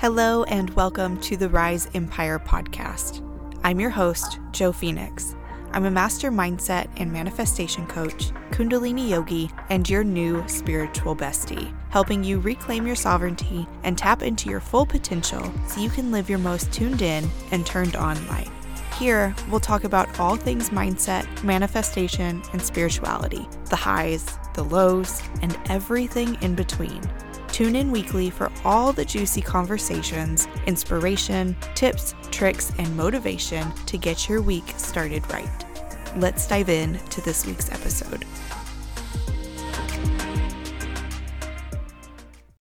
Hello, and welcome to the Rise Empire podcast. I'm your host, Jo Fenyx. I'm a master mindset and manifestation coach, Kundalini yogi, and your new spiritual bestie, helping you reclaim your sovereignty and tap into your full potential so you can live your most tuned in and turned on life. Here, we'll talk about all things mindset, manifestation, and spirituality the highs, the lows, and everything in between. Tune in weekly for all the juicy conversations, inspiration, tips, tricks, and motivation to get your week started right. Let's dive in to this week's episode.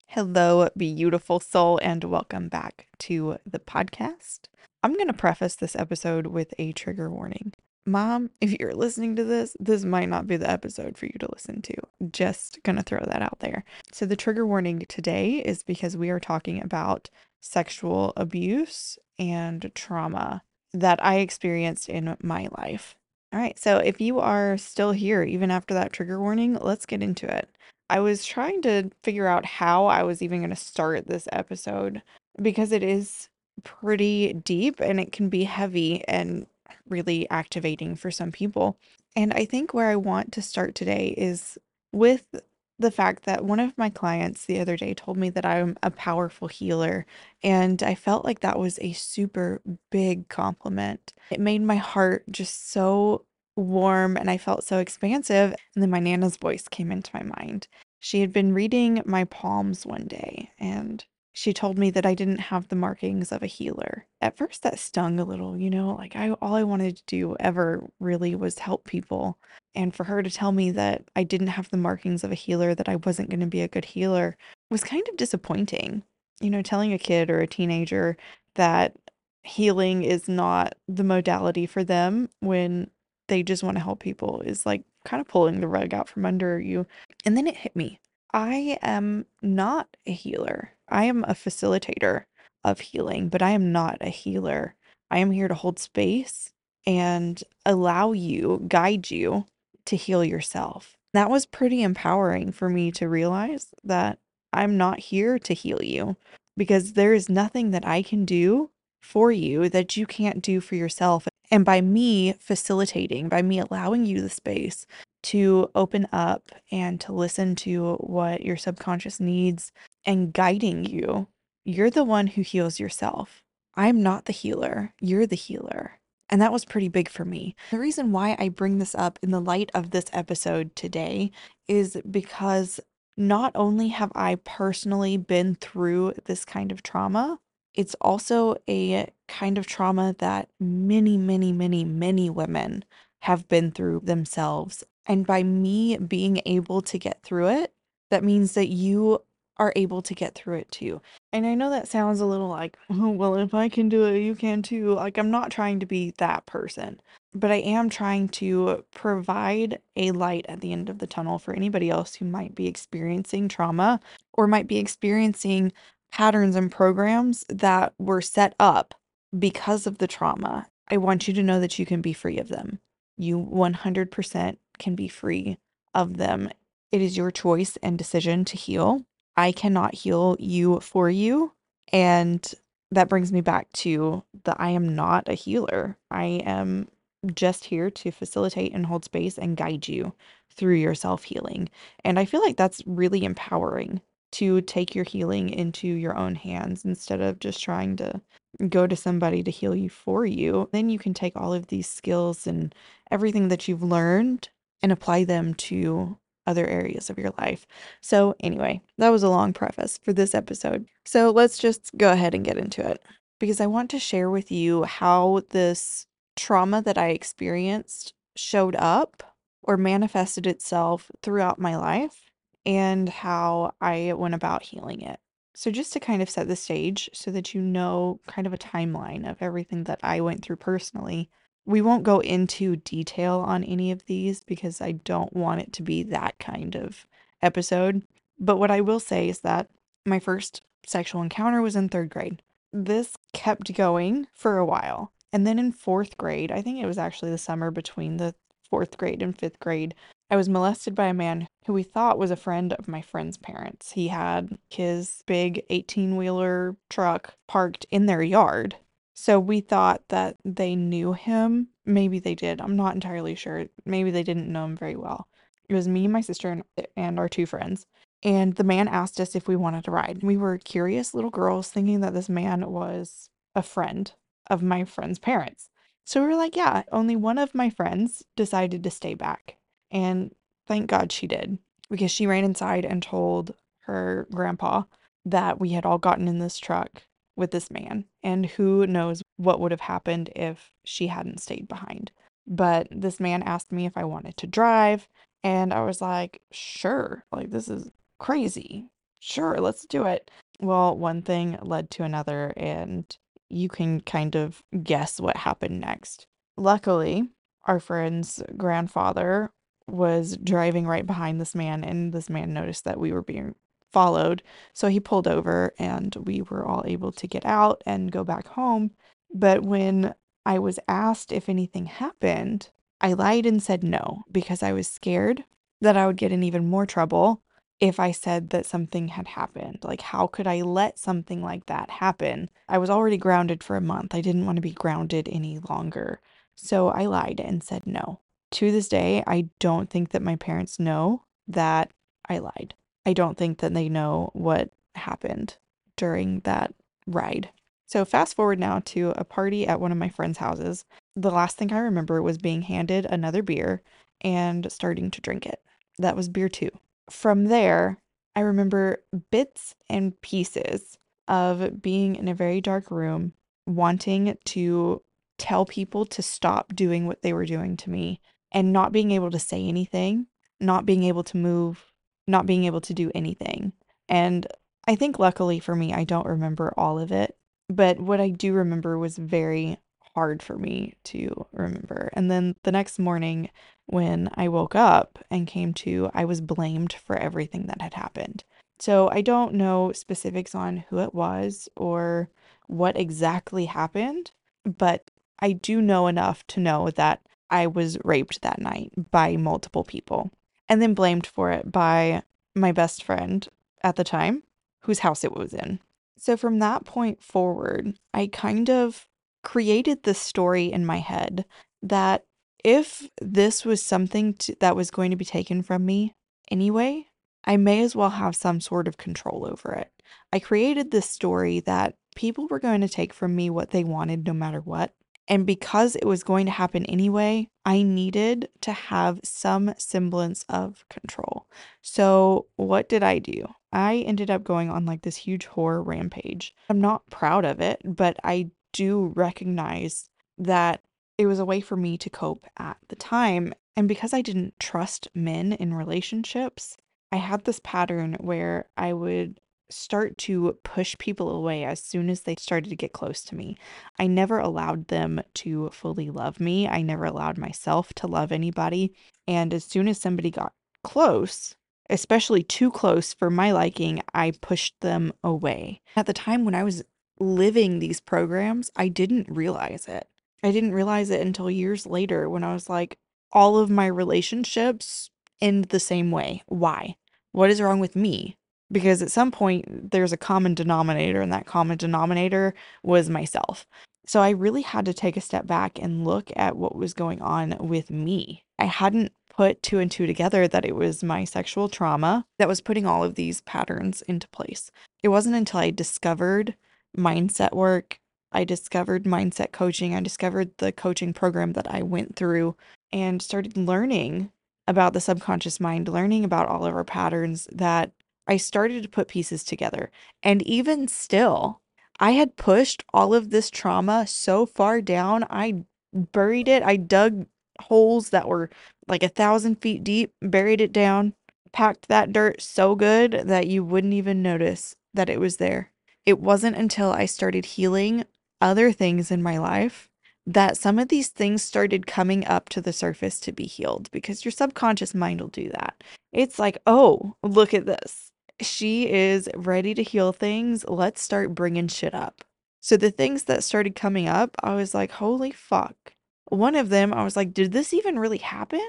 Hello, beautiful soul, and welcome back to the podcast. I'm going to preface this episode with a trigger warning. Mom, if you're listening to this, this might not be the episode for you to listen to. Just gonna throw that out there. So, the trigger warning today is because we are talking about sexual abuse and trauma that I experienced in my life. All right, so if you are still here, even after that trigger warning, let's get into it. I was trying to figure out how I was even going to start this episode because it is pretty deep and it can be heavy and really activating for some people. And I think where I want to start today is with the fact that one of my clients the other day told me that I'm a powerful healer. And I felt like that was a super big compliment. It made my heart just so warm and I felt so expansive. And then my Nana's voice came into my mind. She had been reading my palms one day and she told me that I didn't have the markings of a healer. At first that stung a little, you know, like I all I wanted to do ever really was help people. And for her to tell me that I didn't have the markings of a healer, that I wasn't going to be a good healer was kind of disappointing. You know, telling a kid or a teenager that healing is not the modality for them when they just want to help people is like kind of pulling the rug out from under you. And then it hit me. I am not a healer. I am a facilitator of healing, but I am not a healer. I am here to hold space and allow you, guide you to heal yourself. That was pretty empowering for me to realize that I'm not here to heal you because there is nothing that I can do for you that you can't do for yourself. And by me facilitating, by me allowing you the space to open up and to listen to what your subconscious needs and guiding you, you're the one who heals yourself. I'm not the healer, you're the healer. And that was pretty big for me. The reason why I bring this up in the light of this episode today is because not only have I personally been through this kind of trauma, it's also a kind of trauma that many, many, many, many women have been through themselves. And by me being able to get through it, that means that you are able to get through it too. And I know that sounds a little like, oh, well, if I can do it, you can too. Like, I'm not trying to be that person, but I am trying to provide a light at the end of the tunnel for anybody else who might be experiencing trauma or might be experiencing patterns and programs that were set up because of the trauma. I want you to know that you can be free of them. You 100% can be free of them. It is your choice and decision to heal. I cannot heal you for you. And that brings me back to the I am not a healer. I am just here to facilitate and hold space and guide you through your self healing. And I feel like that's really empowering to take your healing into your own hands instead of just trying to go to somebody to heal you for you. Then you can take all of these skills and everything that you've learned and apply them to other areas of your life. So, anyway, that was a long preface for this episode. So, let's just go ahead and get into it because I want to share with you how this trauma that I experienced showed up or manifested itself throughout my life and how I went about healing it. So, just to kind of set the stage so that you know kind of a timeline of everything that I went through personally, we won't go into detail on any of these because I don't want it to be that kind of episode. But what I will say is that my first sexual encounter was in third grade. This kept going for a while. And then in fourth grade, I think it was actually the summer between the fourth grade and fifth grade, I was molested by a man who we thought was a friend of my friend's parents. He had his big 18 wheeler truck parked in their yard. So we thought that they knew him. Maybe they did. I'm not entirely sure. Maybe they didn't know him very well. It was me, my sister, and, and our two friends. And the man asked us if we wanted to ride. We were curious little girls thinking that this man was a friend of my friend's parents. So we were like, yeah, only one of my friends decided to stay back. And thank God she did because she ran inside and told her grandpa that we had all gotten in this truck with this man. And who knows what would have happened if she hadn't stayed behind. But this man asked me if I wanted to drive. And I was like, sure, like this is crazy. Sure, let's do it. Well, one thing led to another, and you can kind of guess what happened next. Luckily, our friend's grandfather was driving right behind this man, and this man noticed that we were being followed. So he pulled over, and we were all able to get out and go back home. But when I was asked if anything happened, I lied and said no because I was scared that I would get in even more trouble if I said that something had happened. Like, how could I let something like that happen? I was already grounded for a month. I didn't want to be grounded any longer. So I lied and said no. To this day, I don't think that my parents know that I lied. I don't think that they know what happened during that ride. So, fast forward now to a party at one of my friends' houses. The last thing I remember was being handed another beer and starting to drink it. That was beer two from there, I remember bits and pieces of being in a very dark room, wanting to tell people to stop doing what they were doing to me, and not being able to say anything, not being able to move, not being able to do anything. And I think luckily for me, I don't remember all of it, but what I do remember was very hard for me to remember. And then the next morning, when I woke up and came to, I was blamed for everything that had happened. So I don't know specifics on who it was or what exactly happened, but I do know enough to know that I was raped that night by multiple people and then blamed for it by my best friend at the time, whose house it was in. So from that point forward, I kind of created this story in my head that if this was something to, that was going to be taken from me anyway, I may as well have some sort of control over it. I created this story that people were going to take from me what they wanted no matter what. And because it was going to happen anyway, I needed to have some semblance of control. So, what did I do? I ended up going on like this huge horror rampage. I'm not proud of it, but I do recognize that it was a way for me to cope at the time. And because I didn't trust men in relationships, I had this pattern where I would start to push people away as soon as they started to get close to me. I never allowed them to fully love me. I never allowed myself to love anybody. And as soon as somebody got close, especially too close for my liking, I pushed them away. At the time when I was living these programs, I didn't realize it. I didn't realize it until years later when I was like, all of my relationships end the same way. Why? What is wrong with me? Because at some point, there's a common denominator, and that common denominator was myself. So I really had to take a step back and look at what was going on with me. I hadn't put two and two together that it was my sexual trauma that was putting all of these patterns into place. It wasn't until I discovered mindset work. I discovered mindset coaching. I discovered the coaching program that I went through and started learning about the subconscious mind, learning about all of our patterns that I started to put pieces together. And even still, I had pushed all of this trauma so far down, I buried it. I dug holes that were like a thousand feet deep, buried it down, packed that dirt so good that you wouldn't even notice that it was there it wasn't until I started healing other things in my life that some of these things started coming up to the surface to be healed because your subconscious mind will do that. It's like, oh, look at this. She is ready to heal things. Let's start bringing shit up. So the things that started coming up, I was like, holy fuck. One of them, I was like, did this even really happen?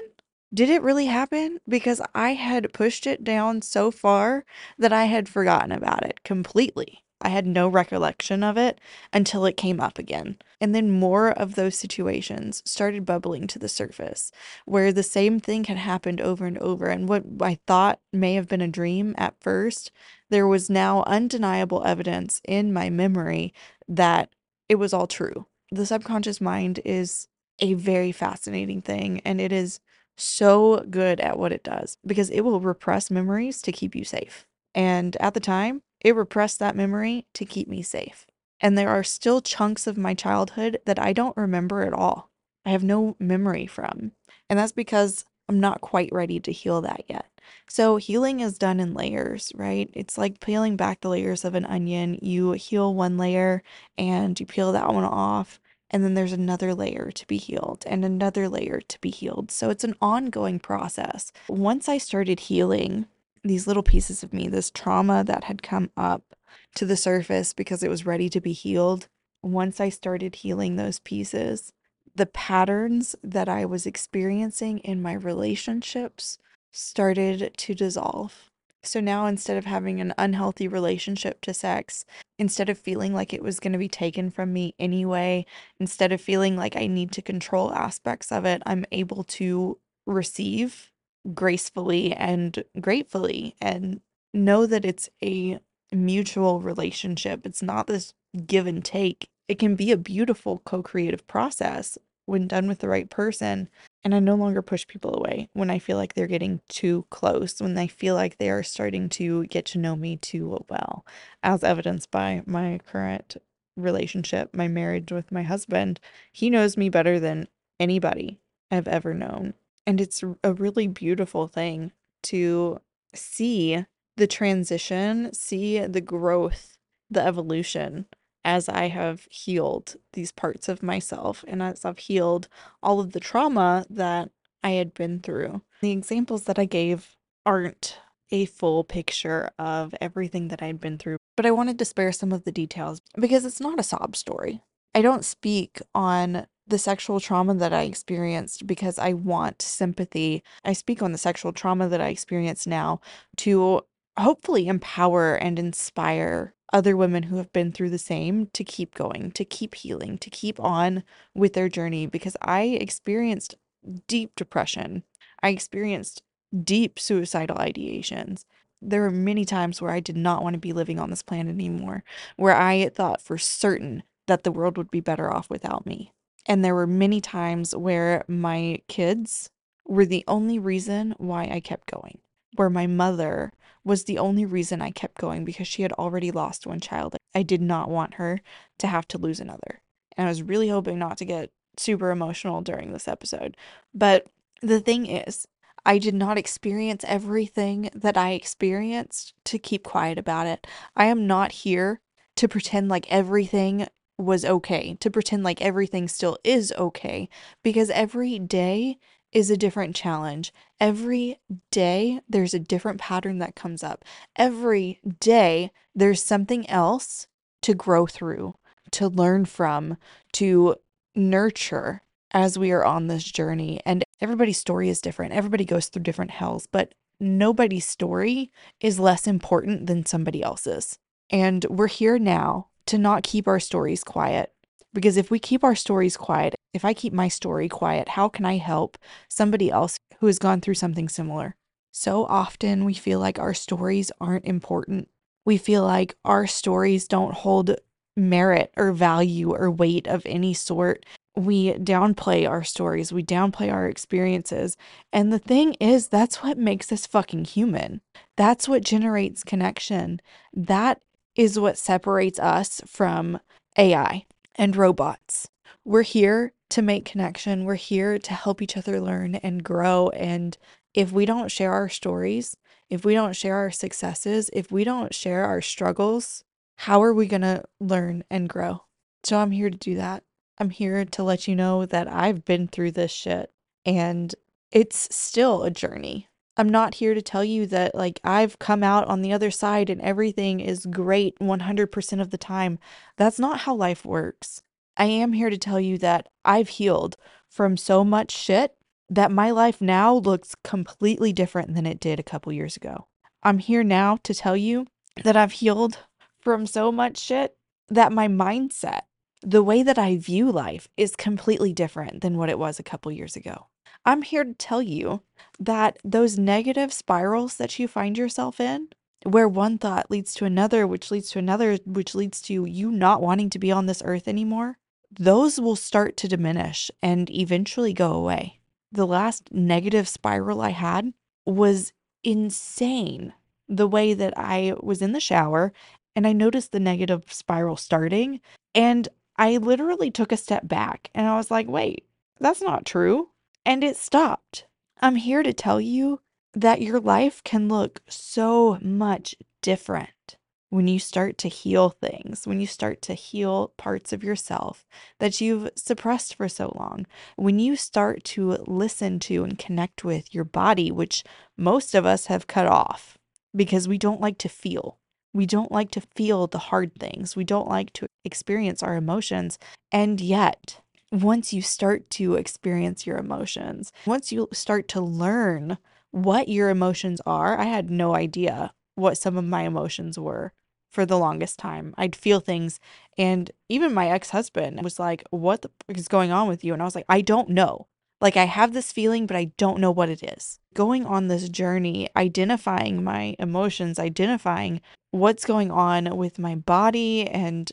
did it really happen? Because I had pushed it down so far that I had forgotten about it completely. I had no recollection of it until it came up again. And then more of those situations started bubbling to the surface where the same thing had happened over and over. And what I thought may have been a dream at first, there was now undeniable evidence in my memory that it was all true. The subconscious mind is a very fascinating thing and it is so good at what it does because it will repress memories to keep you safe. And at the time, it repressed that memory to keep me safe. And there are still chunks of my childhood that I don't remember at all. I have no memory from. And that's because I'm not quite ready to heal that yet. So, healing is done in layers, right? It's like peeling back the layers of an onion. You heal one layer and you peel that one off, and then there's another layer to be healed and another layer to be healed. So, it's an ongoing process. Once I started healing these little pieces of me, this trauma that had come up to the surface because it was ready to be healed, once I started healing those pieces, the patterns that I was experiencing in my relationships started to dissolve. So now instead of having an unhealthy relationship to sex, instead of feeling like it was going to be taken from me anyway, instead of feeling like I need to control aspects of it, I'm able to receive gracefully and gratefully and know that it's a mutual relationship. It's not this give and take. It can be a beautiful co creative process when done with the right person. And I no longer push people away when I feel like they're getting too close, when I feel like they are starting to get to know me too well, as evidenced by my current relationship, my marriage with my husband. He knows me better than anybody I've ever known. And it's a really beautiful thing to see the transition, see the growth, the evolution as I have healed these parts of myself and as I've healed all of the trauma that I had been through. The examples that I gave aren't a full picture of everything that I'd been through, but I wanted to spare some of the details because it's not a sob story. I don't speak on the sexual trauma that I experienced because I want sympathy. I speak on the sexual trauma that I experience now to hopefully empower and inspire other women who have been through the same to keep going, to keep healing, to keep on with their journey because I experienced deep depression. I experienced deep suicidal ideations. There were many times where I did not want to be living on this planet anymore, where I thought for certain that the world would be better off without me. And there were many times where my kids were the only reason why I kept going, where my mother was the only reason I kept going because she had already lost one child. I did not want her to have to lose another. And I was really hoping not to get super emotional during this episode. But the thing is, I did not experience everything that I experienced to keep quiet about it. I am not here to pretend like everything was okay, to pretend like everything still is okay, because every day is a different challenge. Every day there's a different pattern that comes up. Every day there's something else to grow through, to learn from, to nurture as we are on this journey. And everybody's story is different. Everybody goes through different hells, but nobody's story is less important than somebody else's. And we're here now to not keep our stories quiet. Because if we keep our stories quiet, if I keep my story quiet, how can I help somebody else who has gone through something similar? So often we feel like our stories aren't important. We feel like our stories don't hold merit or value or weight of any sort. We downplay our stories, we downplay our experiences. And the thing is, that's what makes us fucking human. That's what generates connection. That is what separates us from AI and robots. We're here to make connection. We're here to help each other learn and grow. And if we don't share our stories, if we don't share our successes, if we don't share our struggles, how are we going to learn and grow? So I'm here to do that. I'm here to let you know that I've been through this shit and it's still a journey. I'm not here to tell you that like I've come out on the other side and everything is great 100% of the time. That's not how life works. I am here to tell you that I've healed from so much shit that my life now looks completely different than it did a couple years ago. I'm here now to tell you that I've healed from so much shit that my mindset, the way that I view life, is completely different than what it was a couple years ago. I'm here to tell you that those negative spirals that you find yourself in, where one thought leads to another, which leads to another, which leads to you not wanting to be on this earth anymore, those will start to diminish and eventually go away. The last negative spiral I had was insane. The way that I was in the shower and I noticed the negative spiral starting, and I literally took a step back and I was like, wait, that's not true. And it stopped. I'm here to tell you that your life can look so much different when you start to heal things, when you start to heal parts of yourself that you've suppressed for so long, when you start to listen to and connect with your body, which most of us have cut off because we don't like to feel. We don't like to feel the hard things. We don't like to experience our emotions. And yet, once you start to experience your emotions, once you start to learn what your emotions are, I had no idea what some of my emotions were for the longest time. I'd feel things, and even my ex husband was like, What the is going on with you? And I was like, I don't know. Like, I have this feeling, but I don't know what it is. Going on this journey, identifying my emotions, identifying what's going on with my body, and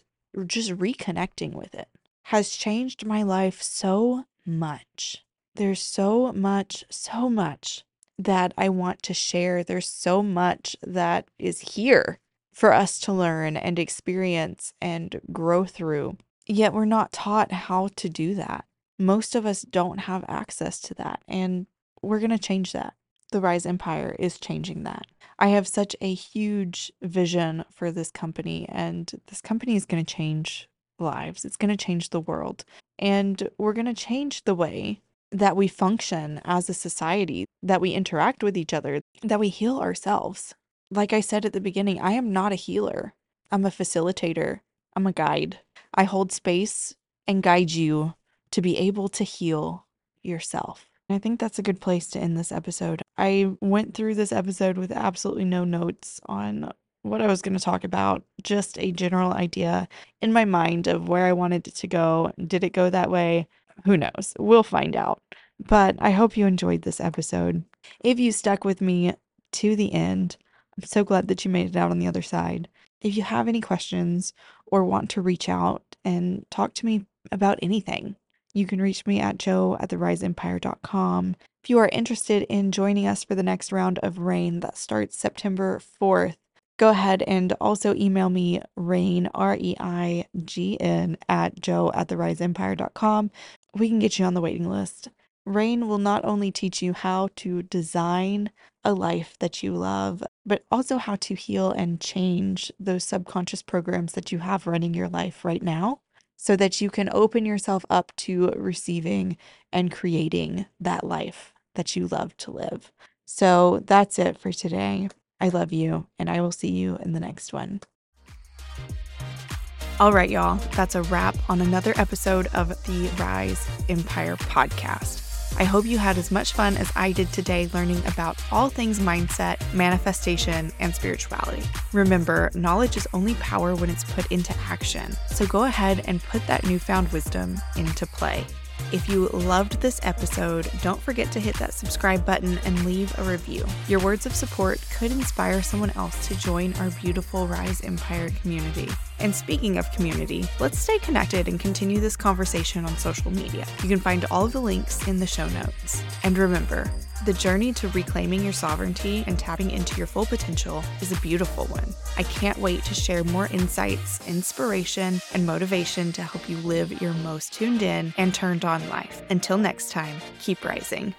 just reconnecting with it has changed my life so much. There's so much, so much that I want to share. There's so much that is here for us to learn and experience and grow through. Yet we're not taught how to do that. Most of us don't have access to that, and we're going to change that. The Rise Empire is changing that. I have such a huge vision for this company, and this company is going to change lives. It's going to change the world. And we're going to change the way that we function as a society, that we interact with each other, that we heal ourselves. Like I said at the beginning, I am not a healer, I'm a facilitator, I'm a guide. I hold space and guide you to be able to heal yourself. I think that's a good place to end this episode. I went through this episode with absolutely no notes on what I was going to talk about, just a general idea in my mind of where I wanted it to go. Did it go that way? Who knows? We'll find out. But I hope you enjoyed this episode. If you stuck with me to the end, I'm so glad that you made it out on the other side. If you have any questions or want to reach out and talk to me about anything, you can reach me at joe at theriseempire.com. If you are interested in joining us for the next round of Reign that starts September 4th, go ahead and also email me Reign r-e-i-g-n at joe at theriseempire.com we can get you on the waiting list. Reign will not only teach you how to design a life that you love but also how to heal and change those subconscious programs that you have running your life right now so that you can open yourself up to receiving and creating that life that you love to live. So that's it for today I love you, and I will see you in the next one. All right, y'all, that's a wrap on another episode of the Rise Empire podcast. I hope you had as much fun as I did today learning about all things mindset, manifestation, and spirituality. Remember, knowledge is only power when it's put into action. So go ahead and put that newfound wisdom into play. If you loved this episode, don't forget to hit that subscribe button and leave a review. Your words of support could inspire someone else to join our beautiful Rise Empire community. And speaking of community, let's stay connected and continue this conversation on social media. You can find all of the links in the show notes. And remember, the journey to reclaiming your sovereignty and tapping into your full potential is a beautiful one. I can't wait to share more insights, inspiration, and motivation to help you live your most tuned in and turned on life. Until next time, keep rising.